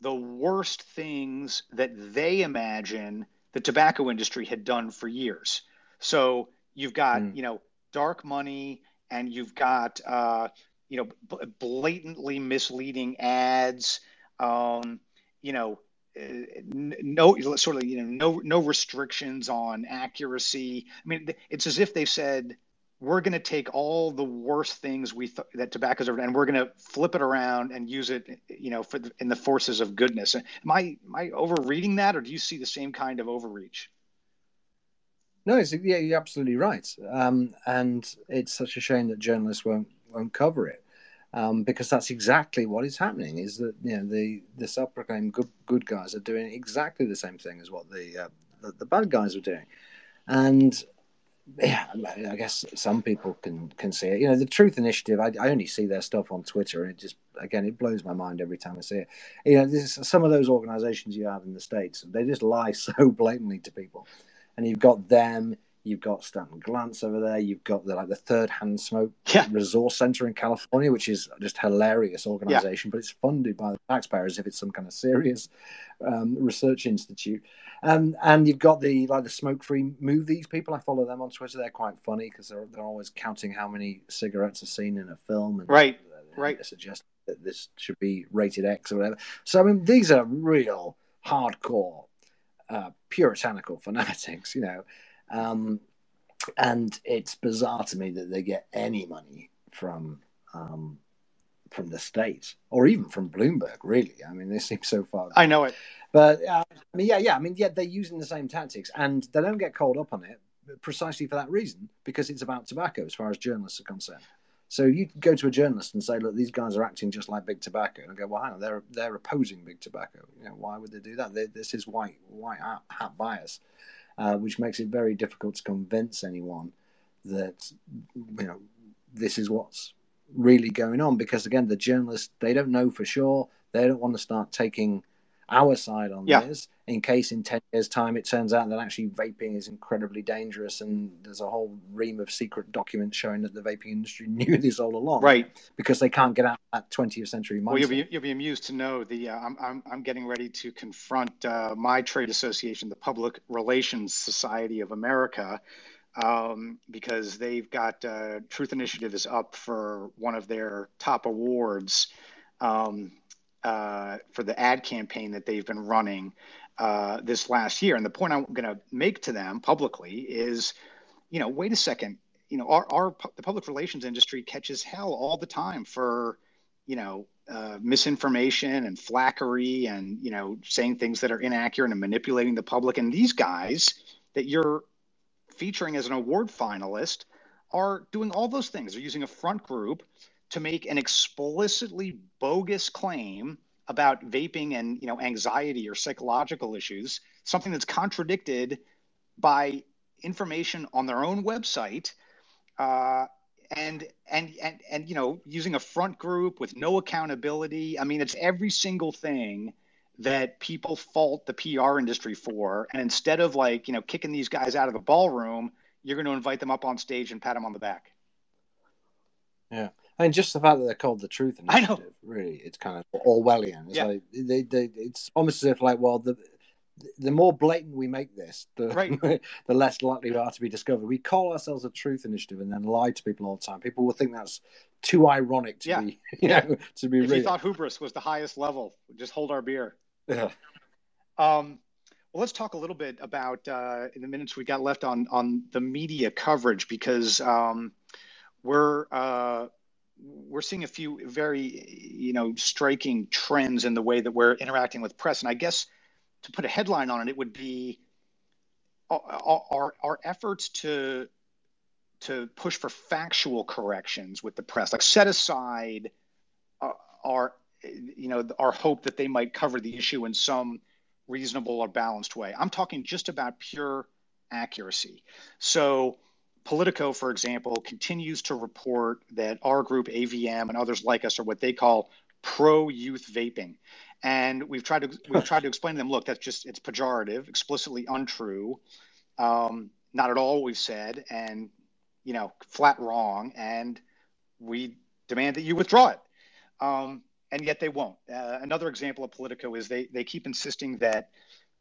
the worst things that they imagine the tobacco industry had done for years. So you've got, mm. you know, dark money and you've got uh, you know blatantly misleading ads um, you know no sort of you know no no restrictions on accuracy. I mean, it's as if they said we're going to take all the worst things we th- that tobacco's ever and we're going to flip it around and use it, you know, for in the forces of goodness. Am I am I overreading that, or do you see the same kind of overreach? No, it's, yeah, you're absolutely right, um, and it's such a shame that journalists won't won't cover it um, because that's exactly what is happening. Is that you know the the self-proclaimed good good guys are doing exactly the same thing as what the uh, the, the, bad guys are doing, and yeah, I guess some people can can see it. You know, the Truth Initiative. I, I only see their stuff on Twitter, and it just again it blows my mind every time I see it. You know, this, some of those organisations you have in the states, they just lie so blatantly to people, and you've got them You've got Stanton Glantz over there. You've got the like the Third Hand Smoke yeah. Resource Center in California, which is just hilarious organization, yeah. but it's funded by the taxpayers if it's some kind of serious um, research institute. Um, and you've got the like the smoke free movies people. I follow them on Twitter. They're quite funny because they're they're always counting how many cigarettes are seen in a film. And right, right. Suggest that this should be rated X or whatever. So I mean, these are real hardcore uh, puritanical fanatics, you know. Um, and it's bizarre to me that they get any money from um, from the state or even from Bloomberg. Really, I mean, they seem so far. I know it, but uh, I mean, yeah, yeah. I mean, yeah, they're using the same tactics, and they don't get called up on it precisely for that reason because it's about tobacco, as far as journalists are concerned. So you go to a journalist and say, "Look, these guys are acting just like big tobacco," and go, "Well, hang on, they're they're opposing big tobacco. You know, why would they do that? They, this is white white hat bias." uh, which makes it very difficult to convince anyone that you know this is what's really going on. Because again, the journalists they don't know for sure. They don't want to start taking our side on yeah. this in case in 10 years time it turns out that actually vaping is incredibly dangerous and there's a whole ream of secret documents showing that the vaping industry knew this all along right because they can't get out that 20th century mindset. well you'll be, you'll be amused to know the uh, I'm, I'm, I'm getting ready to confront uh, my trade association the public relations society of america um, because they've got uh, truth initiative is up for one of their top awards um, uh, for the ad campaign that they've been running uh, this last year. And the point I'm going to make to them publicly is, you know, wait a second. You know, our, our the public relations industry catches hell all the time for, you know, uh, misinformation and flackery and you know saying things that are inaccurate and manipulating the public. And these guys that you're featuring as an award finalist are doing all those things. They're using a front group to make an explicitly bogus claim about vaping and you know anxiety or psychological issues, something that's contradicted by information on their own website, uh, and and and and you know using a front group with no accountability. I mean, it's every single thing that people fault the PR industry for, and instead of like you know kicking these guys out of the ballroom, you're going to invite them up on stage and pat them on the back. Yeah. I mean, just the fact that they're called the Truth Initiative, I know. really, it's kind of Orwellian. It's yeah. like they, they, it's almost as if like, well, the the more blatant we make this, the right. the less likely we are to be discovered. We call ourselves a Truth Initiative and then lie to people all the time. People will think that's too ironic to yeah. be, you yeah. know, to be if real. you thought hubris was the highest level, just hold our beer. Yeah. Um, well, let's talk a little bit about uh, in the minutes we got left on on the media coverage because um, we're uh, we're seeing a few very you know striking trends in the way that we're interacting with press. And i guess to put a headline on it it would be our, our, our efforts to to push for factual corrections with the press like set aside uh, our you know our hope that they might cover the issue in some reasonable or balanced way. I'm talking just about pure accuracy. So Politico, for example, continues to report that our group, AVM, and others like us are what they call pro youth vaping. And we've tried to we've tried to explain to them, look, that's just it's pejorative, explicitly untrue, um, not at all what we've said, and you know, flat wrong. And we demand that you withdraw it. Um, and yet they won't. Uh, another example of Politico is they they keep insisting that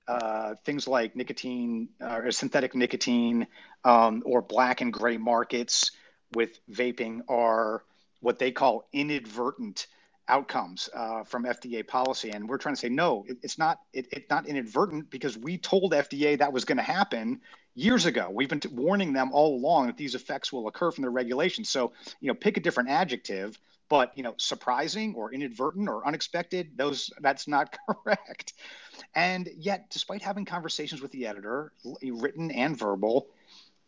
uh, things like nicotine uh, or synthetic nicotine um, or black and gray markets with vaping are what they call inadvertent outcomes uh, from FDA policy, and we're trying to say no, it, it's not. It, it's not inadvertent because we told FDA that was going to happen years ago. We've been t- warning them all along that these effects will occur from the regulations. So you know, pick a different adjective, but you know, surprising or inadvertent or unexpected, those that's not correct. And yet, despite having conversations with the editor, written and verbal,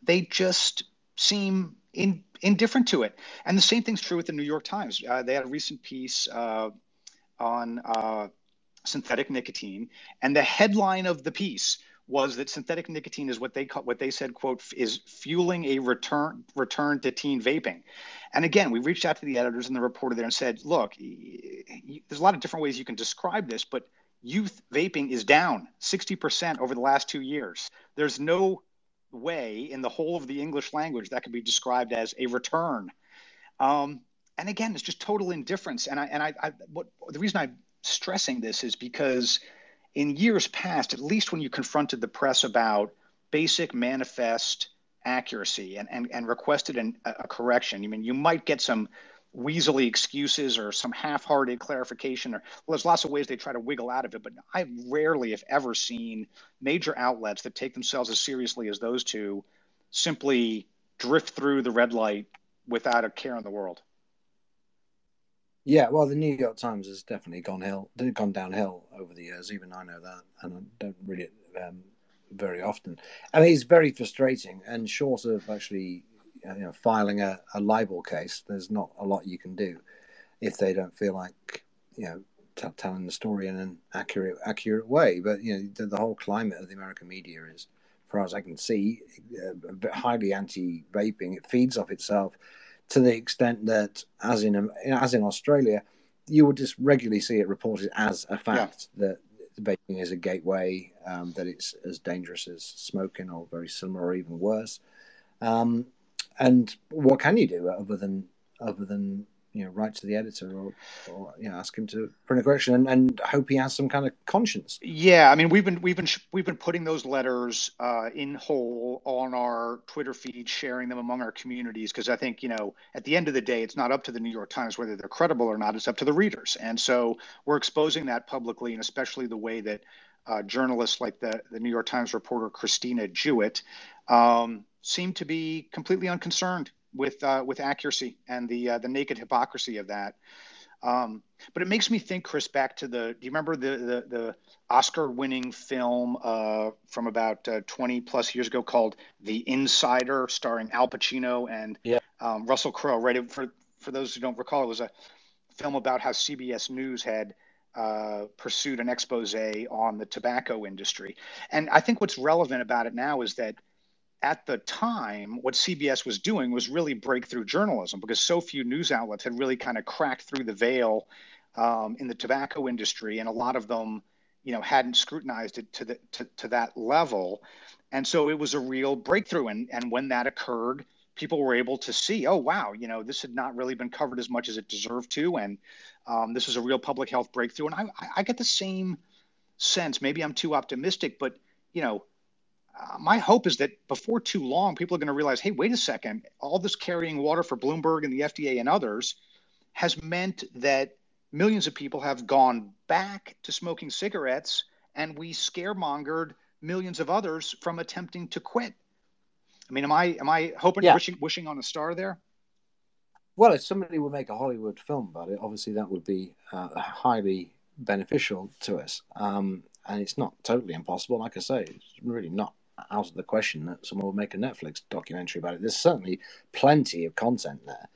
they just seem in, indifferent to it. And the same thing's true with the New York Times. Uh, they had a recent piece uh, on uh, synthetic nicotine, and the headline of the piece was that synthetic nicotine is what they call, what they said quote is fueling a return return to teen vaping. And again, we reached out to the editors and the reporter there and said, look, there's a lot of different ways you can describe this, but youth vaping is down 60% over the last two years. There's no way in the whole of the English language that could be described as a return. Um, and again, it's just total indifference. And I and I, I what the reason I'm stressing this is because in years past, at least when you confronted the press about basic manifest accuracy and, and, and requested an, a correction, I mean, you might get some weaselly excuses or some half-hearted clarification or well, there's lots of ways they try to wiggle out of it but i rarely if ever seen major outlets that take themselves as seriously as those two simply drift through the red light without a care in the world yeah well the new york times has definitely gone hill gone downhill over the years even i know that and i don't read it um, very often i mean it's very frustrating and short of actually you know, filing a, a libel case, there's not a lot you can do if they don't feel like you know t- telling the story in an accurate accurate way. But you know, the, the, whole climate of the American media is, as far as I can see, uh, highly anti-vaping. It feeds off itself to the extent that, as in as in Australia, you would just regularly see it reported as a fact yeah. that vaping is a gateway, um, that it's as dangerous as smoking or very similar or even worse. Um, and what can you do other than other than you know write to the editor or, or you know ask him to print a correction and, and hope he has some kind of conscience. Yeah i mean we've been we've been we've been putting those letters uh, in whole on our twitter feed sharing them among our communities because i think you know at the end of the day it's not up to the new york times whether they're credible or not it's up to the readers. And so we're exposing that publicly and especially the way that uh, journalists like the, the new york times reporter christina jewett um, seem to be completely unconcerned with uh, with accuracy and the uh, the naked hypocrisy of that. Um, but it makes me think, Chris, back to the. Do you remember the the, the Oscar-winning film uh, from about uh, 20 plus years ago called The Insider, starring Al Pacino and yeah. um, Russell Crowe? Right. For for those who don't recall, it was a film about how CBS News had uh, pursued an expose on the tobacco industry. And I think what's relevant about it now is that at the time, what CBS was doing was really breakthrough journalism because so few news outlets had really kind of cracked through the veil um, in the tobacco industry, and a lot of them, you know, hadn't scrutinized it to the to, to that level, and so it was a real breakthrough. And and when that occurred, people were able to see, oh wow, you know, this had not really been covered as much as it deserved to, and um, this was a real public health breakthrough. And I I get the same sense. Maybe I'm too optimistic, but you know uh, my hope is that before too long, people are going to realize, hey, wait a second, all this carrying water for Bloomberg and the FDA and others has meant that millions of people have gone back to smoking cigarettes, and we scaremongered millions of others from attempting to quit. I mean, am I am I hoping yeah. wishing wishing on a star there? Well, if somebody would make a Hollywood film about it, obviously that would be uh, highly beneficial to us. Um, and it's not totally impossible. Like I say, it's really not out of the question that someone will make a Netflix documentary about it. There's certainly plenty of content there.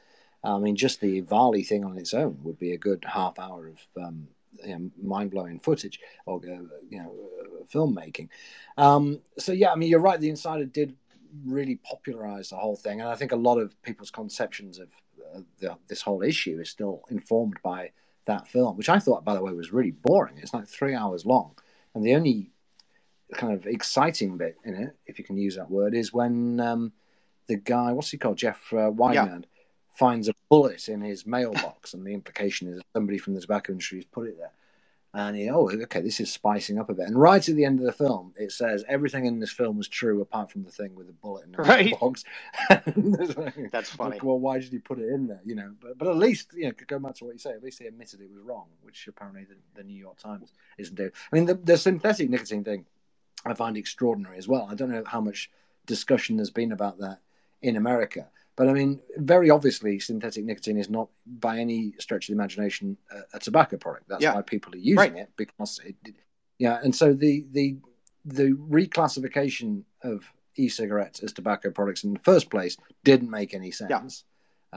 I mean, just the EVALI thing on its own would be a good half hour of um, you know, mind blowing footage or uh, you know uh, filmmaking. Um, so yeah, I mean, you're right. The Insider did really popularize the whole thing, and I think a lot of people's conceptions of uh, the, this whole issue is still informed by that film, which I thought, by the way, was really boring. It's like three hours long, and the only kind of exciting bit in it, if you can use that word, is when um, the guy, what's he called, Jeff uh, yeah. finds a bullet in his mailbox, and the implication is somebody from the tobacco industry has put it there. and you know, oh, okay, this is spicing up a bit. And right at the end of the film, it says everything in this film was true apart from the thing with the bullet in the right. box. That's funny. Like, well, why did he put it in there? You know, but but at least you know, go back to what you say. At least they admitted it was wrong, which apparently the, the New York Times isn't doing. I mean, the, the synthetic nicotine thing, I find extraordinary as well. I don't know how much discussion there's been about that in America. But I mean, very obviously, synthetic nicotine is not by any stretch of the imagination a, a tobacco product. That's yeah. why people are using right. it because it, yeah. And so the the the reclassification of e-cigarettes as tobacco products in the first place didn't make any sense. Yeah.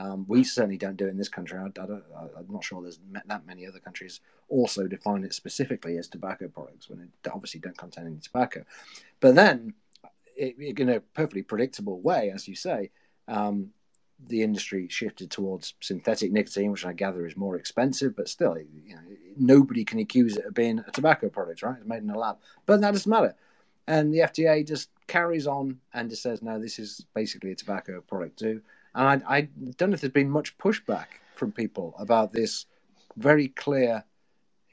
Um, we certainly don't do it in this country. I, am not sure there's that many other countries also define it specifically as tobacco products when it obviously don't contain any tobacco. But then, it, in a perfectly predictable way, as you say, um, the industry shifted towards synthetic nicotine, which I gather is more expensive, but still, you know, nobody can accuse it of being a tobacco product, right? It's made in a lab, but that doesn't matter. And the FDA just carries on and just says, no, this is basically a tobacco product too. And I, I don't know if there's been much pushback from people about this very clear,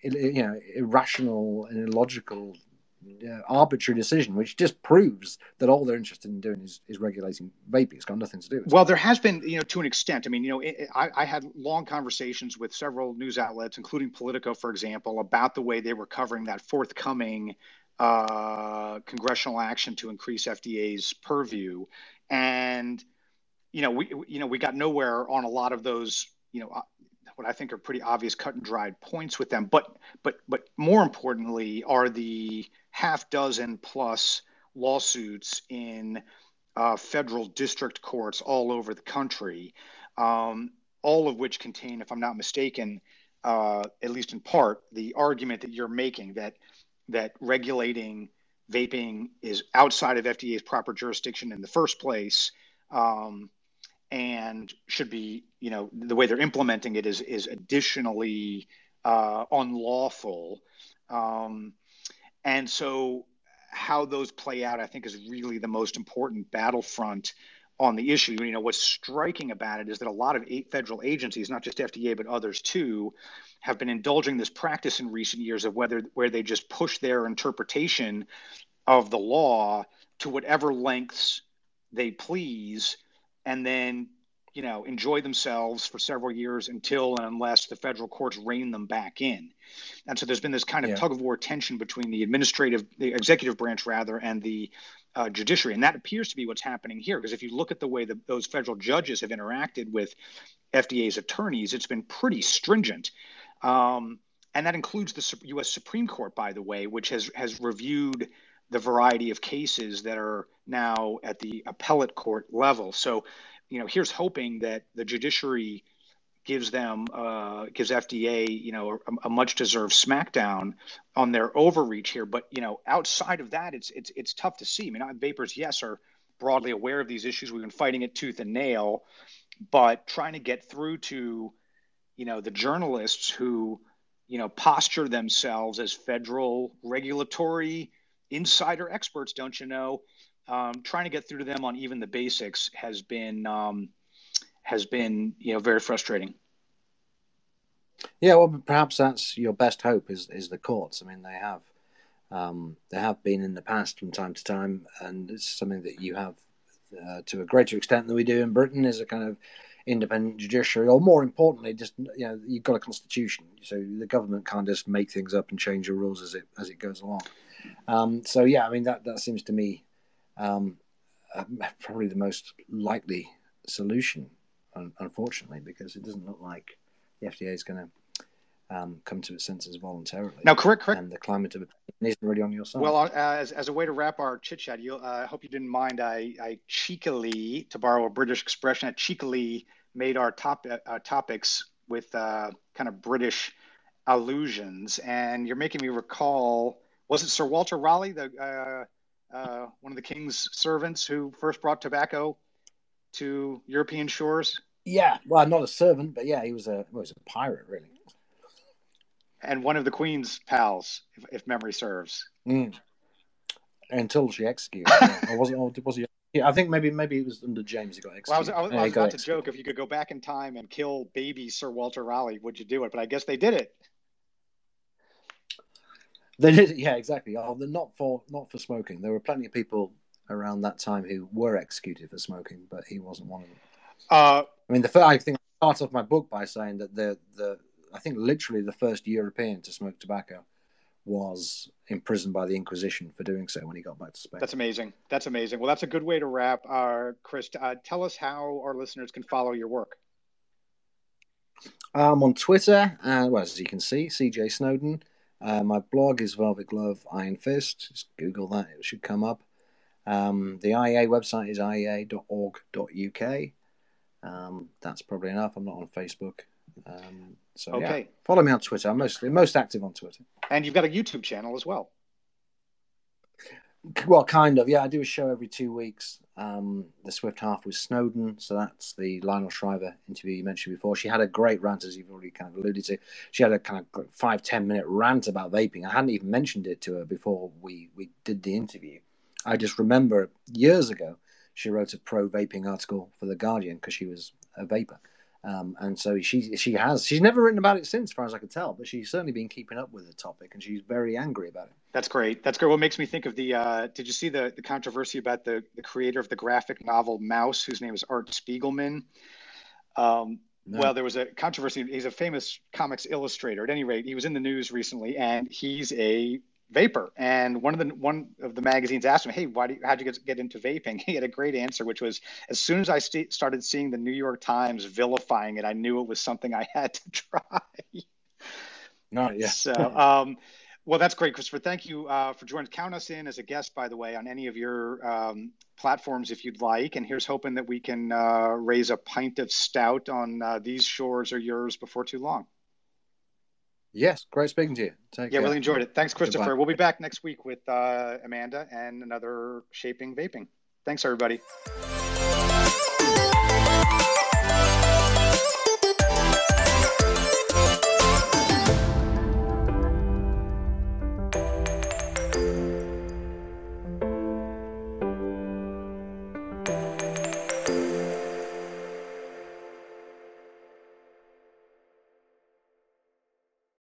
you know, irrational and illogical uh, arbitrary decision, which just proves that all they're interested in doing is, is regulating vaping. It's got nothing to do with. It. Well, there has been, you know, to an extent. I mean, you know, it, I, I, had long conversations with several news outlets, including Politico, for example, about the way they were covering that forthcoming uh, congressional action to increase FDA's purview, and you know, we you know we got nowhere on a lot of those, you know. Uh, what I think are pretty obvious cut and dried points with them, but but but more importantly are the half dozen plus lawsuits in uh, federal district courts all over the country, um, all of which contain, if I'm not mistaken, uh, at least in part, the argument that you're making that that regulating vaping is outside of FDA's proper jurisdiction in the first place, um, and should be, you know, the way they're implementing it is is additionally uh, unlawful. Um, and so, how those play out, I think, is really the most important battlefront on the issue. You know, what's striking about it is that a lot of eight federal agencies, not just FDA but others too, have been indulging this practice in recent years of whether where they just push their interpretation of the law to whatever lengths they please, and then you know enjoy themselves for several years until and unless the federal courts rein them back in and so there's been this kind of yeah. tug of war tension between the administrative the executive branch rather and the uh, judiciary and that appears to be what's happening here because if you look at the way that those federal judges have interacted with fda's attorneys it's been pretty stringent um, and that includes the U.S. Supreme Court, by the way, which has has reviewed the variety of cases that are now at the appellate court level. So you know, here's hoping that the judiciary gives them uh, gives FDA you know a, a, much deserved smackdown on their overreach here. But you know, outside of that, it's it's it's tough to see. I mean, vapers, yes, are broadly aware of these issues. We've been fighting it tooth and nail, but trying to get through to you know the journalists who you know posture themselves as federal regulatory insider experts, don't you know? um, trying to get through to them on even the basics has been um, has been you know very frustrating. Yeah, well, perhaps that's your best hope is is the courts. I mean, they have um, they have been in the past from time to time, and it's something that you have uh, to a greater extent than we do in Britain is a kind of independent judiciary, or more importantly, just you know you've got a constitution, so the government can't just make things up and change the rules as it as it goes along. Um, so yeah, I mean that that seems to me um, uh, probably the most likely solution, unfortunately, because it doesn't look like the FDA is going to um, come to its senses voluntarily. Now, correct, correct. And the climate of opinion isn't really on your side. Well, uh, as, as a way to wrap our chit chat, uh, I hope you didn't mind. I, I cheekily, to borrow a British expression, I cheekily made our top uh, topics with uh, kind of British allusions, and you're making me recall. Was it Sir Walter Raleigh, the uh, uh, one of the king's servants who first brought tobacco to European shores. Yeah, well, not a servant, but yeah, he was a well, he was a pirate, really. And one of the queen's pals, if, if memory serves. Mm. Until she executed, or was it? Was he? Yeah, I think maybe maybe it was under James he got executed. Well, I was, I was, I was about to joke if you could go back in time and kill baby Sir Walter Raleigh, would you do it? But I guess they did it. They did, yeah, exactly. Oh, not for not for smoking. There were plenty of people around that time who were executed for smoking, but he wasn't one of them. Uh, I mean, the first, I think I start off my book by saying that the the I think literally the first European to smoke tobacco was imprisoned by the Inquisition for doing so when he got back to Spain. That's amazing. That's amazing. Well, that's a good way to wrap. Uh, Chris, uh, tell us how our listeners can follow your work. I'm on Twitter, uh, well, as you can see, CJ Snowdon. Uh, my blog is Velvet Glove Iron Fist. Just Google that; it should come up. Um, the IEA website is iea.org.uk. Um, that's probably enough. I'm not on Facebook. Um, so okay. yeah, follow me on Twitter. I'm mostly most active on Twitter. And you've got a YouTube channel as well. Well, kind of. Yeah, I do a show every two weeks. Um, the Swift Half with Snowdon. So that's the Lionel Shriver interview you mentioned before. She had a great rant, as you've already kind of alluded to. She had a kind of five ten minute rant about vaping. I hadn't even mentioned it to her before we we did the interview. I just remember years ago she wrote a pro vaping article for the Guardian because she was a vaper. Um, and so she she has she's never written about it since, as far as I can tell, but she's certainly been keeping up with the topic, and she's very angry about it. That's great. That's great. What makes me think of the uh, did you see the the controversy about the the creator of the graphic novel Maus, whose name is Art Spiegelman? Um, no. Well, there was a controversy. He's a famous comics illustrator. At any rate, he was in the news recently, and he's a vaper. And one of the one of the magazines asked him, "Hey, why do you, how'd you get, get into vaping?" He had a great answer, which was, "As soon as I st- started seeing the New York Times vilifying it, I knew it was something I had to try." Not yet. So, um, well, that's great, Christopher. Thank you uh, for joining. Count us in as a guest, by the way, on any of your um, platforms if you'd like. And here's hoping that we can uh, raise a pint of stout on uh, these shores or yours before too long. Yes, great speaking to you. Take yeah, care. really enjoyed it. Thanks, Christopher. Goodbye. We'll be back next week with uh, Amanda and another Shaping Vaping. Thanks, everybody.